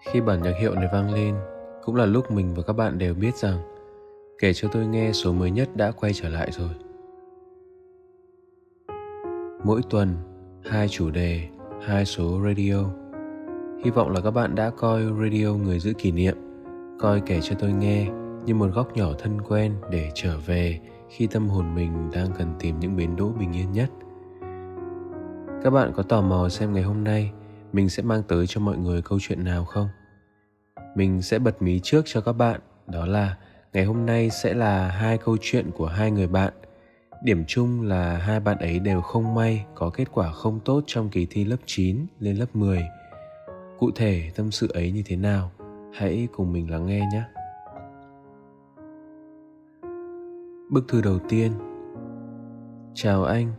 Khi bản nhạc hiệu này vang lên, cũng là lúc mình và các bạn đều biết rằng kể cho tôi nghe số mới nhất đã quay trở lại rồi. Mỗi tuần, hai chủ đề, hai số radio. Hy vọng là các bạn đã coi radio người giữ kỷ niệm, coi kể cho tôi nghe như một góc nhỏ thân quen để trở về khi tâm hồn mình đang cần tìm những bến đỗ bình yên nhất. Các bạn có tò mò xem ngày hôm nay mình sẽ mang tới cho mọi người câu chuyện nào không? Mình sẽ bật mí trước cho các bạn, đó là ngày hôm nay sẽ là hai câu chuyện của hai người bạn. Điểm chung là hai bạn ấy đều không may có kết quả không tốt trong kỳ thi lớp 9 lên lớp 10. Cụ thể tâm sự ấy như thế nào? Hãy cùng mình lắng nghe nhé. Bức thư đầu tiên Chào anh,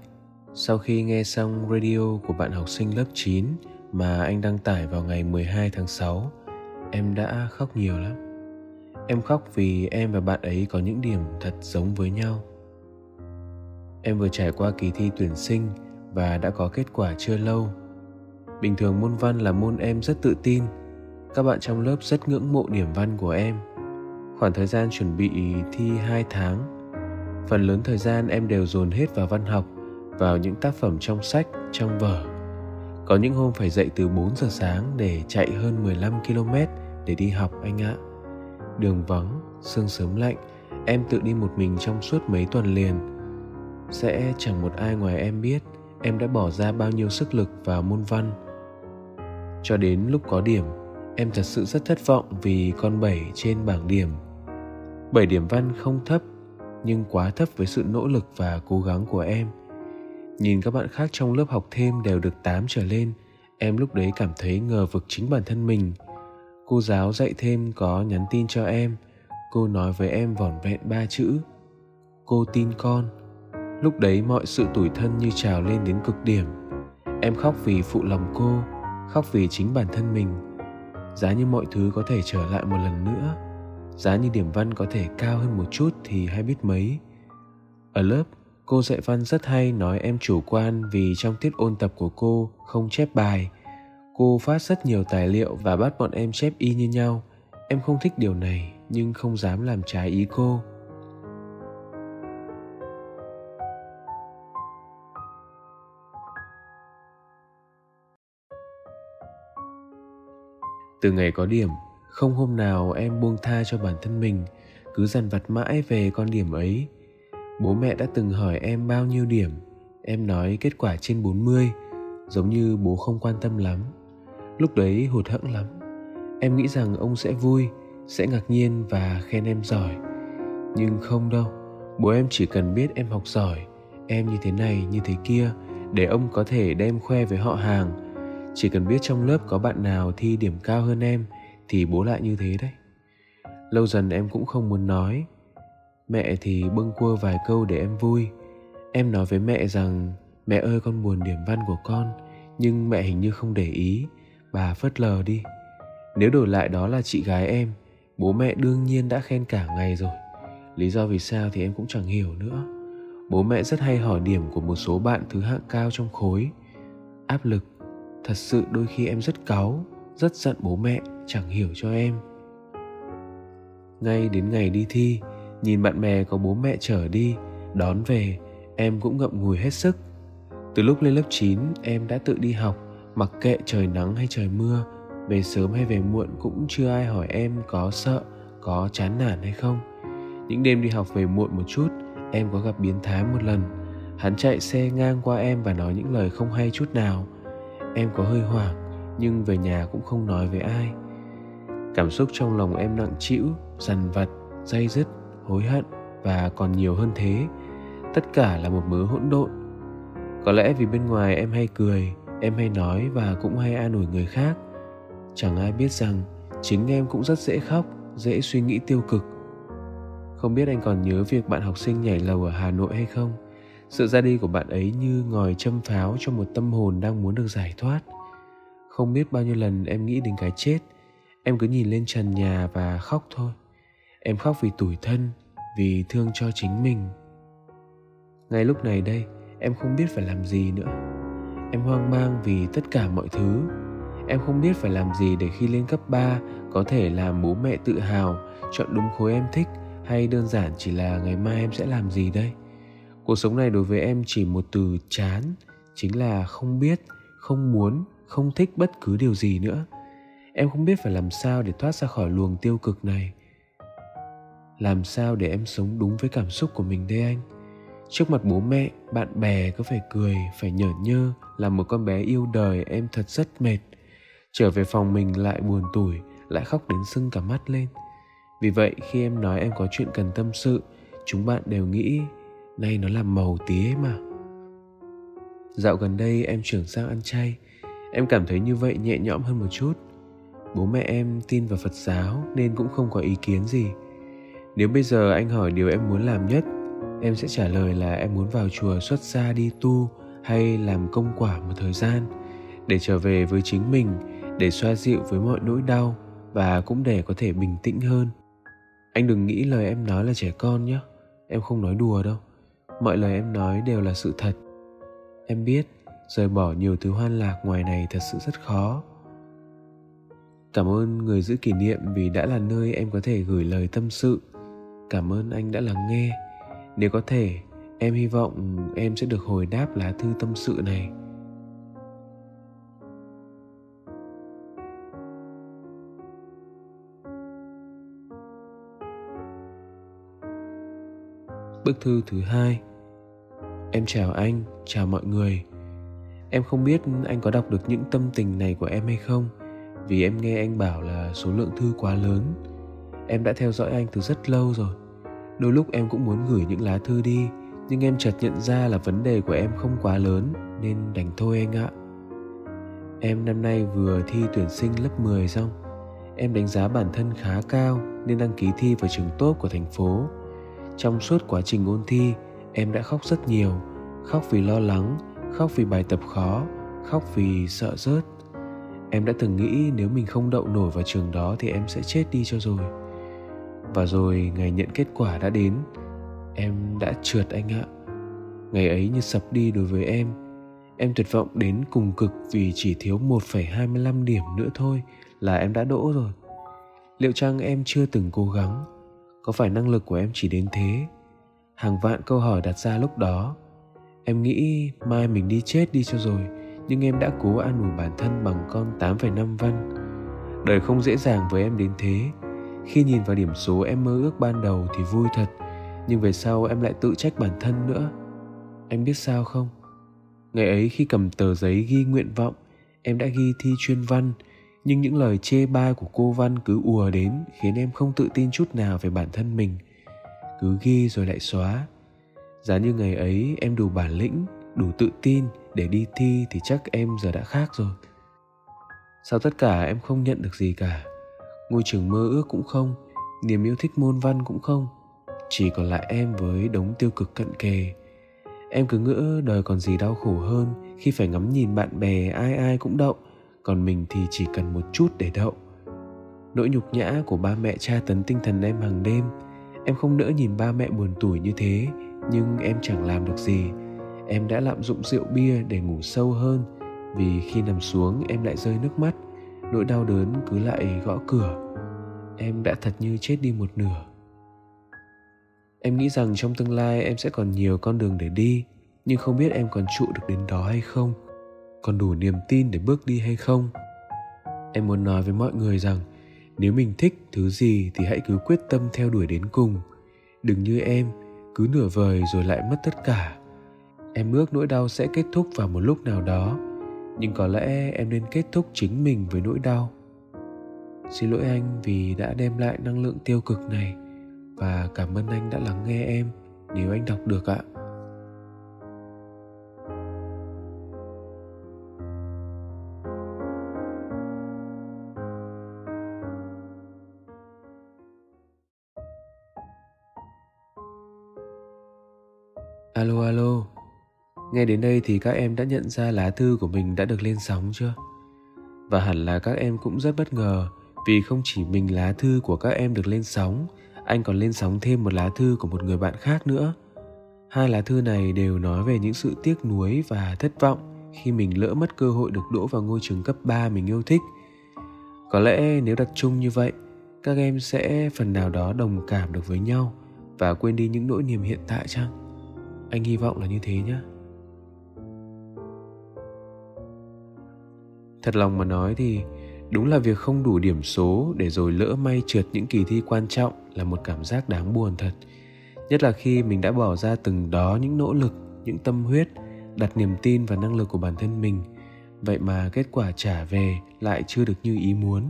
sau khi nghe xong radio của bạn học sinh lớp 9 mà anh đăng tải vào ngày 12 tháng 6, em đã khóc nhiều lắm. Em khóc vì em và bạn ấy có những điểm thật giống với nhau. Em vừa trải qua kỳ thi tuyển sinh và đã có kết quả chưa lâu. Bình thường môn văn là môn em rất tự tin. Các bạn trong lớp rất ngưỡng mộ điểm văn của em. Khoảng thời gian chuẩn bị thi 2 tháng, phần lớn thời gian em đều dồn hết vào văn học, vào những tác phẩm trong sách, trong vở. Có những hôm phải dậy từ 4 giờ sáng để chạy hơn 15 km để đi học anh ạ. Đường vắng, sương sớm lạnh, em tự đi một mình trong suốt mấy tuần liền. Sẽ chẳng một ai ngoài em biết em đã bỏ ra bao nhiêu sức lực vào môn văn. Cho đến lúc có điểm, em thật sự rất thất vọng vì con 7 trên bảng điểm. 7 điểm văn không thấp, nhưng quá thấp với sự nỗ lực và cố gắng của em. Nhìn các bạn khác trong lớp học thêm đều được 8 trở lên, em lúc đấy cảm thấy ngờ vực chính bản thân mình – cô giáo dạy thêm có nhắn tin cho em. Cô nói với em vỏn vẹn ba chữ. Cô tin con. Lúc đấy mọi sự tủi thân như trào lên đến cực điểm. Em khóc vì phụ lòng cô khóc vì chính bản thân mình. Giá như mọi thứ có thể trở lại một lần nữa giá như điểm văn có thể cao hơn một chút thì hay biết mấy. Ở lớp cô dạy văn rất hay nói em chủ quan vì trong tiết ôn tập của cô không chép bài Cô phát rất nhiều tài liệu và bắt bọn em chép y như nhau. Em không thích điều này nhưng không dám làm trái ý cô. Từ ngày có điểm, không hôm nào em buông tha cho bản thân mình, cứ dằn vặt mãi về con điểm ấy. Bố mẹ đã từng hỏi em bao nhiêu điểm, em nói kết quả trên 40, giống như bố không quan tâm lắm. Lúc đấy hụt hẫng lắm. Em nghĩ rằng ông sẽ vui sẽ ngạc nhiên và khen em giỏi. Nhưng không đâu bố em chỉ cần biết em học giỏi em như thế này như thế kia để ông có thể đem khoe với họ hàng. Chỉ cần biết trong lớp có bạn nào thi điểm cao hơn em thì bố lại như thế đấy. Lâu dần em cũng không muốn nói mẹ thì bâng quơ vài câu để em vui. Em nói với mẹ rằng, mẹ ơi, con buồn điểm văn của con, nhưng mẹ hình như không để ý. Bà phớt lờ đi. Nếu đổi lại đó là chị gái em, bố mẹ đương nhiên đã khen cả ngày rồi. Lý do vì sao thì em cũng chẳng hiểu nữa. Bố mẹ rất hay hỏi điểm của một số bạn thứ hạng cao trong khối. Áp lực, thật sự đôi khi em rất cáu, rất giận bố mẹ, chẳng hiểu cho em. Ngay đến ngày đi thi nhìn bạn bè có bố mẹ chở đi, đón về, em cũng ngậm ngùi hết sức. Từ lúc lên lớp 9 em đã tự đi học, mặc kệ trời nắng hay trời mưa, về sớm hay về muộn cũng chưa ai hỏi em có sợ, có chán nản hay không. Những đêm đi học về muộn một chút, em có gặp biến thái một lần. Hắn chạy xe ngang qua em và nói những lời không hay chút nào. Em có hơi hoảng, nhưng về nhà cũng không nói với ai. Cảm xúc trong lòng em nặng trĩu, dằn vặt, dây dứt hối hận và còn nhiều hơn thế. Tất cả là một mớ hỗn độn. Có lẽ vì bên ngoài em hay cười, em hay nói và cũng hay an ủi người khác. Chẳng ai biết rằng chính em cũng rất dễ khóc, dễ suy nghĩ tiêu cực. Không biết anh còn nhớ việc bạn học sinh nhảy lầu ở hà nội hay không? Sự ra đi của bạn ấy như ngòi châm pháo cho một tâm hồn đang muốn được giải thoát. Không biết bao nhiêu lần em nghĩ đến cái chết, em cứ nhìn lên trần nhà và khóc thôi em khóc vì tủi thân, vì thương cho chính mình. Ngay lúc này đây, em không biết phải làm gì nữa. Em hoang mang vì tất cả mọi thứ. Em không biết phải làm gì để khi lên cấp 3 có thể làm bố mẹ tự hào, chọn đúng khối em thích, hay đơn giản chỉ là ngày mai em sẽ làm gì đây. Cuộc sống này đối với em chỉ một từ chán, chính là không biết, không muốn, không thích bất cứ điều gì nữa. Em không biết phải làm sao để thoát ra khỏi luồng tiêu cực này làm sao để em sống đúng với cảm xúc của mình đây anh? Trước mặt bố mẹ, bạn bè có phải cười, phải nhở nhơ, là một con bé yêu đời, em thật rất mệt. Trở về phòng mình lại buồn tủi, lại khóc đến sưng cả mắt lên. Vì vậy, khi em nói em có chuyện cần tâm sự, chúng bạn đều nghĩ, nay nó làm màu tí ấy mà. Dạo gần đây em chuyển sang ăn chay. Em cảm thấy như vậy nhẹ nhõm hơn một chút. Bố mẹ em tin vào phật giáo nên cũng không có ý kiến gì nếu bây giờ anh hỏi điều em muốn làm nhất, em sẽ trả lời là em muốn vào chùa xuất gia đi tu hay làm công quả một thời gian, để trở về với chính mình, để xoa dịu với mọi nỗi đau và cũng để có thể bình tĩnh hơn. Anh đừng nghĩ lời em nói là trẻ con nhé, em không nói đùa đâu. Mọi lời em nói đều là sự thật. Em biết, rời bỏ nhiều thứ hoan lạc ngoài này thật sự rất khó. Cảm ơn người giữ kỷ niệm vì đã là nơi em có thể gửi lời tâm sự cảm ơn anh đã lắng nghe. Nếu có thể, em hy vọng em sẽ được hồi đáp lá thư tâm sự này. Bức thư thứ hai. Em chào anh, chào mọi người. Em không biết anh có đọc được những tâm tình này của em hay không, vì em nghe anh bảo là số lượng thư quá lớn. Em đã theo dõi anh từ rất lâu rồi đôi lúc em cũng muốn gửi những lá thư đi, nhưng em chợt nhận ra là vấn đề của em không quá lớn, nên đành thôi anh ạ. Em năm nay vừa thi tuyển sinh lớp 10 xong. Em đánh giá bản thân khá cao, nên đăng ký thi vào trường tốt của thành phố. Trong suốt quá trình ôn thi, em đã khóc rất nhiều, khóc vì lo lắng, khóc vì bài tập khó, khóc vì sợ rớt. Em đã từng nghĩ nếu mình không đậu nổi vào trường đó thì em sẽ chết đi cho rồi và rồi ngày nhận kết quả đã đến em đã trượt anh ạ. Ngày ấy như sập đi đối với em em tuyệt vọng đến cùng cực vì chỉ thiếu 1,25 điểm nữa thôi là em đã đỗ rồi. Liệu chăng em chưa từng cố gắng? Có phải năng lực của em chỉ đến thế? Hàng vạn câu hỏi đặt ra lúc đó. Em nghĩ mai mình đi chết đi cho rồi nhưng em đã cố an ủi bản thân bằng con 8,5 văn. Đời không dễ dàng với em đến thế khi nhìn vào điểm số em mơ ước ban đầu thì vui thật, nhưng về sau em lại tự trách bản thân nữa. Anh biết sao không? Ngày ấy khi cầm tờ giấy ghi nguyện vọng, em đã ghi thi chuyên văn, nhưng những lời chê bai của cô văn cứ ùa đến, khiến em không tự tin chút nào về bản thân mình. Cứ ghi rồi lại xóa. Giá như ngày ấy em đủ bản lĩnh, đủ tự tin để đi thi thì chắc em giờ đã khác rồi. Sao tất cả em không nhận được gì cả ngôi trường mơ ước cũng không, niềm yêu thích môn văn cũng không. Chỉ còn lại em với đống tiêu cực cận kề. Em cứ ngỡ đời còn gì đau khổ hơn khi phải ngắm nhìn bạn bè ai ai cũng đậu, còn mình thì chỉ cần một chút để đậu. Nỗi nhục nhã của ba mẹ tra tấn tinh thần em hàng đêm. Em không nỡ nhìn ba mẹ buồn tủi như thế, nhưng em chẳng làm được gì. Em đã lạm dụng rượu bia để ngủ sâu hơn, vì khi nằm xuống em lại rơi nước mắt nỗi đau đớn cứ lại gõ cửa. Em đã thật như chết đi một nửa. Em nghĩ rằng trong tương lai em sẽ còn nhiều con đường để đi, nhưng không biết em còn trụ được đến đó hay không, còn đủ niềm tin để bước đi hay không. Em muốn nói với mọi người rằng, nếu mình thích thứ gì thì hãy cứ quyết tâm theo đuổi đến cùng. Đừng như em, cứ nửa vời rồi lại mất tất cả. Em ước nỗi đau sẽ kết thúc vào một lúc nào đó nhưng có lẽ em nên kết thúc chính mình với nỗi đau. Xin lỗi anh vì đã đem lại năng lượng tiêu cực này, và cảm ơn anh đã lắng nghe em. Nếu anh đọc được ạ. Nghe đến đây thì các em đã nhận ra lá thư của mình đã được lên sóng chưa? Và hẳn là các em cũng rất bất ngờ vì không chỉ mình lá thư của các em được lên sóng, anh còn lên sóng thêm một lá thư của một người bạn khác nữa. Hai lá thư này đều nói về những sự tiếc nuối và thất vọng khi mình lỡ mất cơ hội được đỗ vào ngôi trường cấp 3 mình yêu thích. Có lẽ nếu đặt chung như vậy, các em sẽ phần nào đó đồng cảm được với nhau và quên đi những nỗi niềm hiện tại chăng? Anh hy vọng là như thế nhé. Thật lòng mà nói thì đúng là việc không đủ điểm số để rồi lỡ may trượt những kỳ thi quan trọng là một cảm giác đáng buồn thật. Nhất là khi mình đã bỏ ra từng đó những nỗ lực, những tâm huyết, đặt niềm tin và năng lực của bản thân mình. Vậy mà kết quả trả về lại chưa được như ý muốn.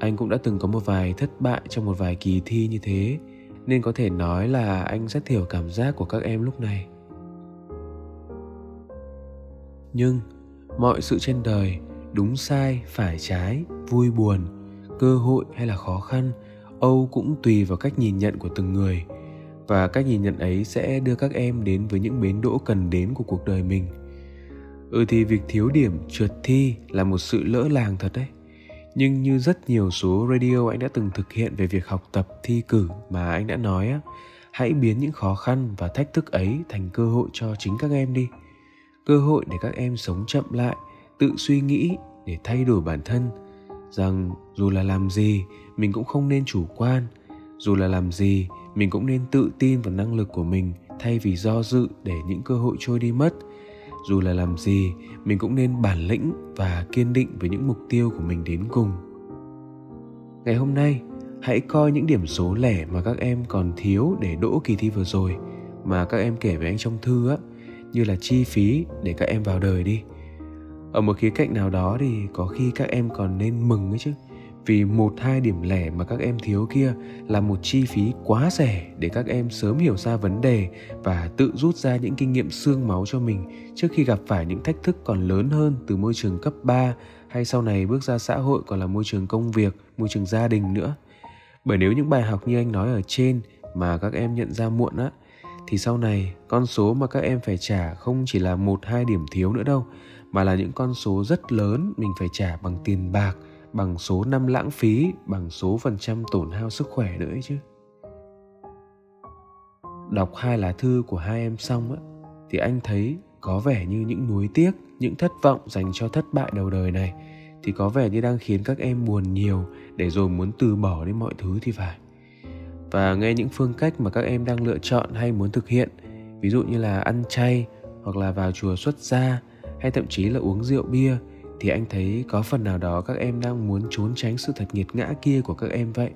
Anh cũng đã từng có một vài thất bại trong một vài kỳ thi như thế, nên có thể nói là anh rất hiểu cảm giác của các em lúc này. Nhưng mọi sự trên đời, đúng sai, phải trái, vui buồn, cơ hội hay là khó khăn, âu cũng tùy vào cách nhìn nhận của từng người. Và cách nhìn nhận ấy sẽ đưa các em đến với những bến đỗ cần đến của cuộc đời mình. Ừ thì việc thiếu điểm trượt thi là một sự lỡ làng thật đấy. Nhưng như rất nhiều số radio anh đã từng thực hiện về việc học tập thi cử mà anh đã nói á, hãy biến những khó khăn và thách thức ấy thành cơ hội cho chính các em đi cơ hội để các em sống chậm lại, tự suy nghĩ để thay đổi bản thân. Rằng dù là làm gì, mình cũng không nên chủ quan. Dù là làm gì, mình cũng nên tự tin vào năng lực của mình thay vì do dự để những cơ hội trôi đi mất. Dù là làm gì, mình cũng nên bản lĩnh và kiên định với những mục tiêu của mình đến cùng. Ngày hôm nay, hãy coi những điểm số lẻ mà các em còn thiếu để đỗ kỳ thi vừa rồi, mà các em kể với anh trong thư á như là chi phí để các em vào đời đi ở một khía cạnh nào đó thì có khi các em còn nên mừng ấy chứ vì một hai điểm lẻ mà các em thiếu kia là một chi phí quá rẻ để các em sớm hiểu ra vấn đề và tự rút ra những kinh nghiệm xương máu cho mình trước khi gặp phải những thách thức còn lớn hơn từ môi trường cấp 3 hay sau này bước ra xã hội còn là môi trường công việc, môi trường gia đình nữa. Bởi nếu những bài học như anh nói ở trên mà các em nhận ra muộn á thì sau này, con số mà các em phải trả không chỉ là một hai điểm thiếu nữa đâu, mà là những con số rất lớn mình phải trả bằng tiền bạc, bằng số năm lãng phí, bằng số phần trăm tổn hao sức khỏe nữa ấy chứ. Đọc hai lá thư của hai em xong á, thì anh thấy có vẻ như những nuối tiếc, những thất vọng dành cho thất bại đầu đời này, thì có vẻ như đang khiến các em buồn nhiều để rồi muốn từ bỏ đi mọi thứ thì phải và nghe những phương cách mà các em đang lựa chọn hay muốn thực hiện. Ví dụ như là ăn chay hoặc là vào chùa xuất gia, hay thậm chí là uống rượu bia, thì anh thấy có phần nào đó các em đang muốn trốn tránh sự thật nghiệt ngã kia của các em vậy.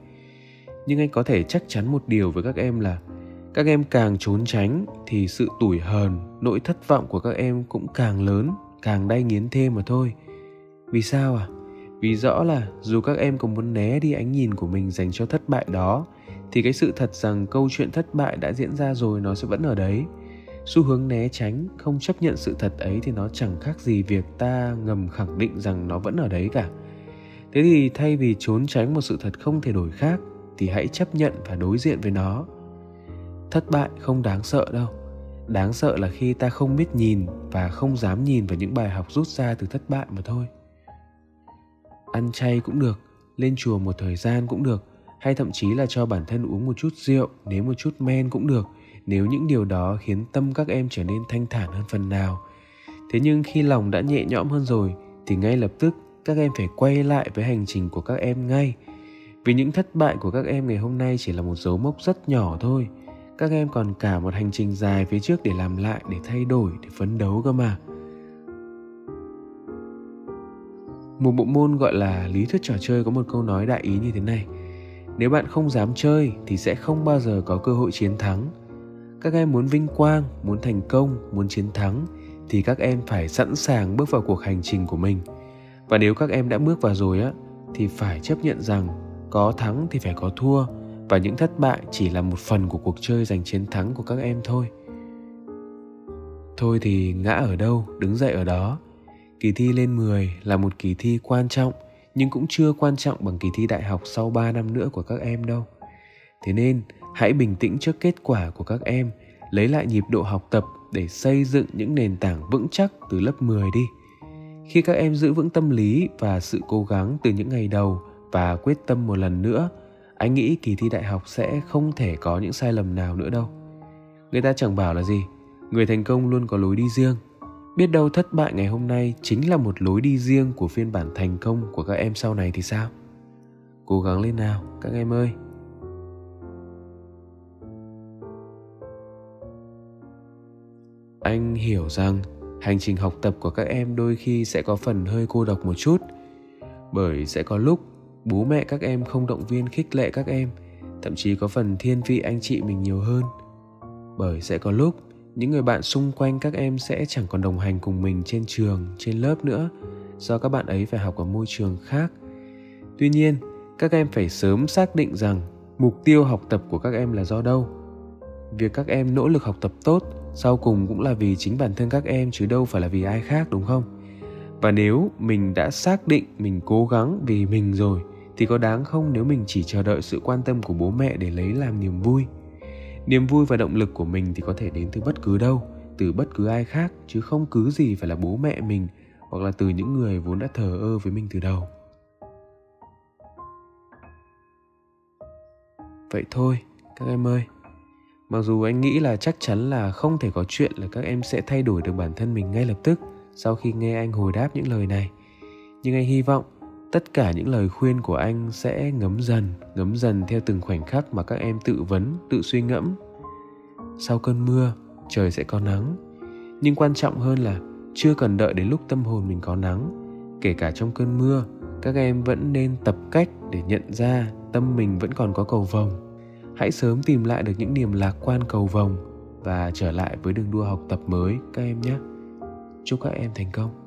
Nhưng anh có thể chắc chắn một điều với các em là, các em càng trốn tránh thì sự tủi hờn, nỗi thất vọng của các em cũng càng lớn, càng đay nghiến thêm mà thôi. Vì sao à? Vì rõ là dù các em có muốn né đi ánh nhìn của mình dành cho thất bại đó thì cái sự thật rằng câu chuyện thất bại đã diễn ra rồi nó sẽ vẫn ở đấy. Xu hướng né tránh, không chấp nhận sự thật ấy thì nó chẳng khác gì việc ta ngầm khẳng định rằng nó vẫn ở đấy cả. Thế thì thay vì trốn tránh một sự thật không thể đổi khác, thì hãy chấp nhận và đối diện với nó. Thất bại không đáng sợ đâu. Đáng sợ là khi ta không biết nhìn và không dám nhìn vào những bài học rút ra từ thất bại mà thôi. Ăn chay cũng được, lên chùa một thời gian cũng được hay thậm chí là cho bản thân uống một chút rượu, nếm một chút men cũng được, nếu những điều đó khiến tâm các em trở nên thanh thản hơn phần nào. Thế nhưng khi lòng đã nhẹ nhõm hơn rồi, thì ngay lập tức các em phải quay lại với hành trình của các em ngay. Vì những thất bại của các em ngày hôm nay chỉ là một dấu mốc rất nhỏ thôi. Các em còn cả một hành trình dài phía trước để làm lại, để thay đổi, để phấn đấu cơ mà. Một bộ môn gọi là lý thuyết trò chơi có một câu nói đại ý như thế này nếu bạn không dám chơi thì sẽ không bao giờ có cơ hội chiến thắng. Các em muốn vinh quang, muốn thành công, muốn chiến thắng thì các em phải sẵn sàng bước vào cuộc hành trình của mình. Và nếu các em đã bước vào rồi á, thì phải chấp nhận rằng có thắng thì phải có thua và những thất bại chỉ là một phần của cuộc chơi giành chiến thắng của các em thôi. Thôi thì ngã ở đâu, đứng dậy ở đó. Kỳ thi lên 10 là một kỳ thi quan trọng nhưng cũng chưa quan trọng bằng kỳ thi đại học sau 3 năm nữa của các em đâu thế nên hãy bình tĩnh trước kết quả của các em lấy lại nhịp độ học tập để xây dựng những nền tảng vững chắc từ lớp 10 đi. Khi các em giữ vững tâm lý và sự cố gắng từ những ngày đầu và quyết tâm một lần nữa, anh nghĩ kỳ thi đại học sẽ không thể có những sai lầm nào nữa đâu. Người ta chẳng bảo là gì, người thành công luôn có lối đi riêng. Biết đâu thất bại ngày hôm nay chính là một lối đi riêng của phiên bản thành công của các em sau này thì sao? Cố gắng lên nào, các em ơi! anh hiểu rằng hành trình học tập của các em đôi khi sẽ có phần hơi cô độc một chút, bởi sẽ có lúc bố mẹ các em không động viên khích lệ các em, thậm chí có phần thiên vị anh chị mình nhiều hơn bởi sẽ có lúc những người bạn xung quanh các em sẽ chẳng còn đồng hành cùng mình trên trường, trên lớp nữa, do các bạn ấy phải học ở môi trường khác. Tuy nhiên, các em phải sớm xác định rằng mục tiêu học tập của các em là do đâu. Việc các em nỗ lực học tập tốt sau cùng cũng là vì chính bản thân các em chứ đâu phải là vì ai khác, đúng không? Và nếu mình đã xác định mình cố gắng vì mình rồi, thì có đáng không nếu mình chỉ chờ đợi sự quan tâm của bố mẹ để lấy làm niềm vui? Niềm vui và động lực của mình thì có thể đến từ bất cứ đâu, từ bất cứ ai khác, chứ không cứ gì phải là bố mẹ mình hoặc là từ những người vốn đã thờ ơ với mình từ đầu. Vậy thôi, các em ơi. Mặc dù anh nghĩ là chắc chắn là không thể có chuyện là các em sẽ thay đổi được bản thân mình ngay lập tức sau khi nghe anh hồi đáp những lời này, nhưng anh hy vọng tất cả những lời khuyên của anh sẽ ngấm dần ngấm dần theo từng khoảnh khắc mà các em tự vấn, tự suy ngẫm. Sau cơn mưa, trời sẽ có nắng. Nhưng quan trọng hơn là chưa cần đợi đến lúc tâm hồn mình có nắng. Kể cả trong cơn mưa, các em vẫn nên tập cách để nhận ra tâm mình vẫn còn có cầu vồng. Hãy sớm tìm lại được những niềm lạc quan cầu vồng và trở lại với đường đua học tập mới, các em nhé. Chúc các em thành công.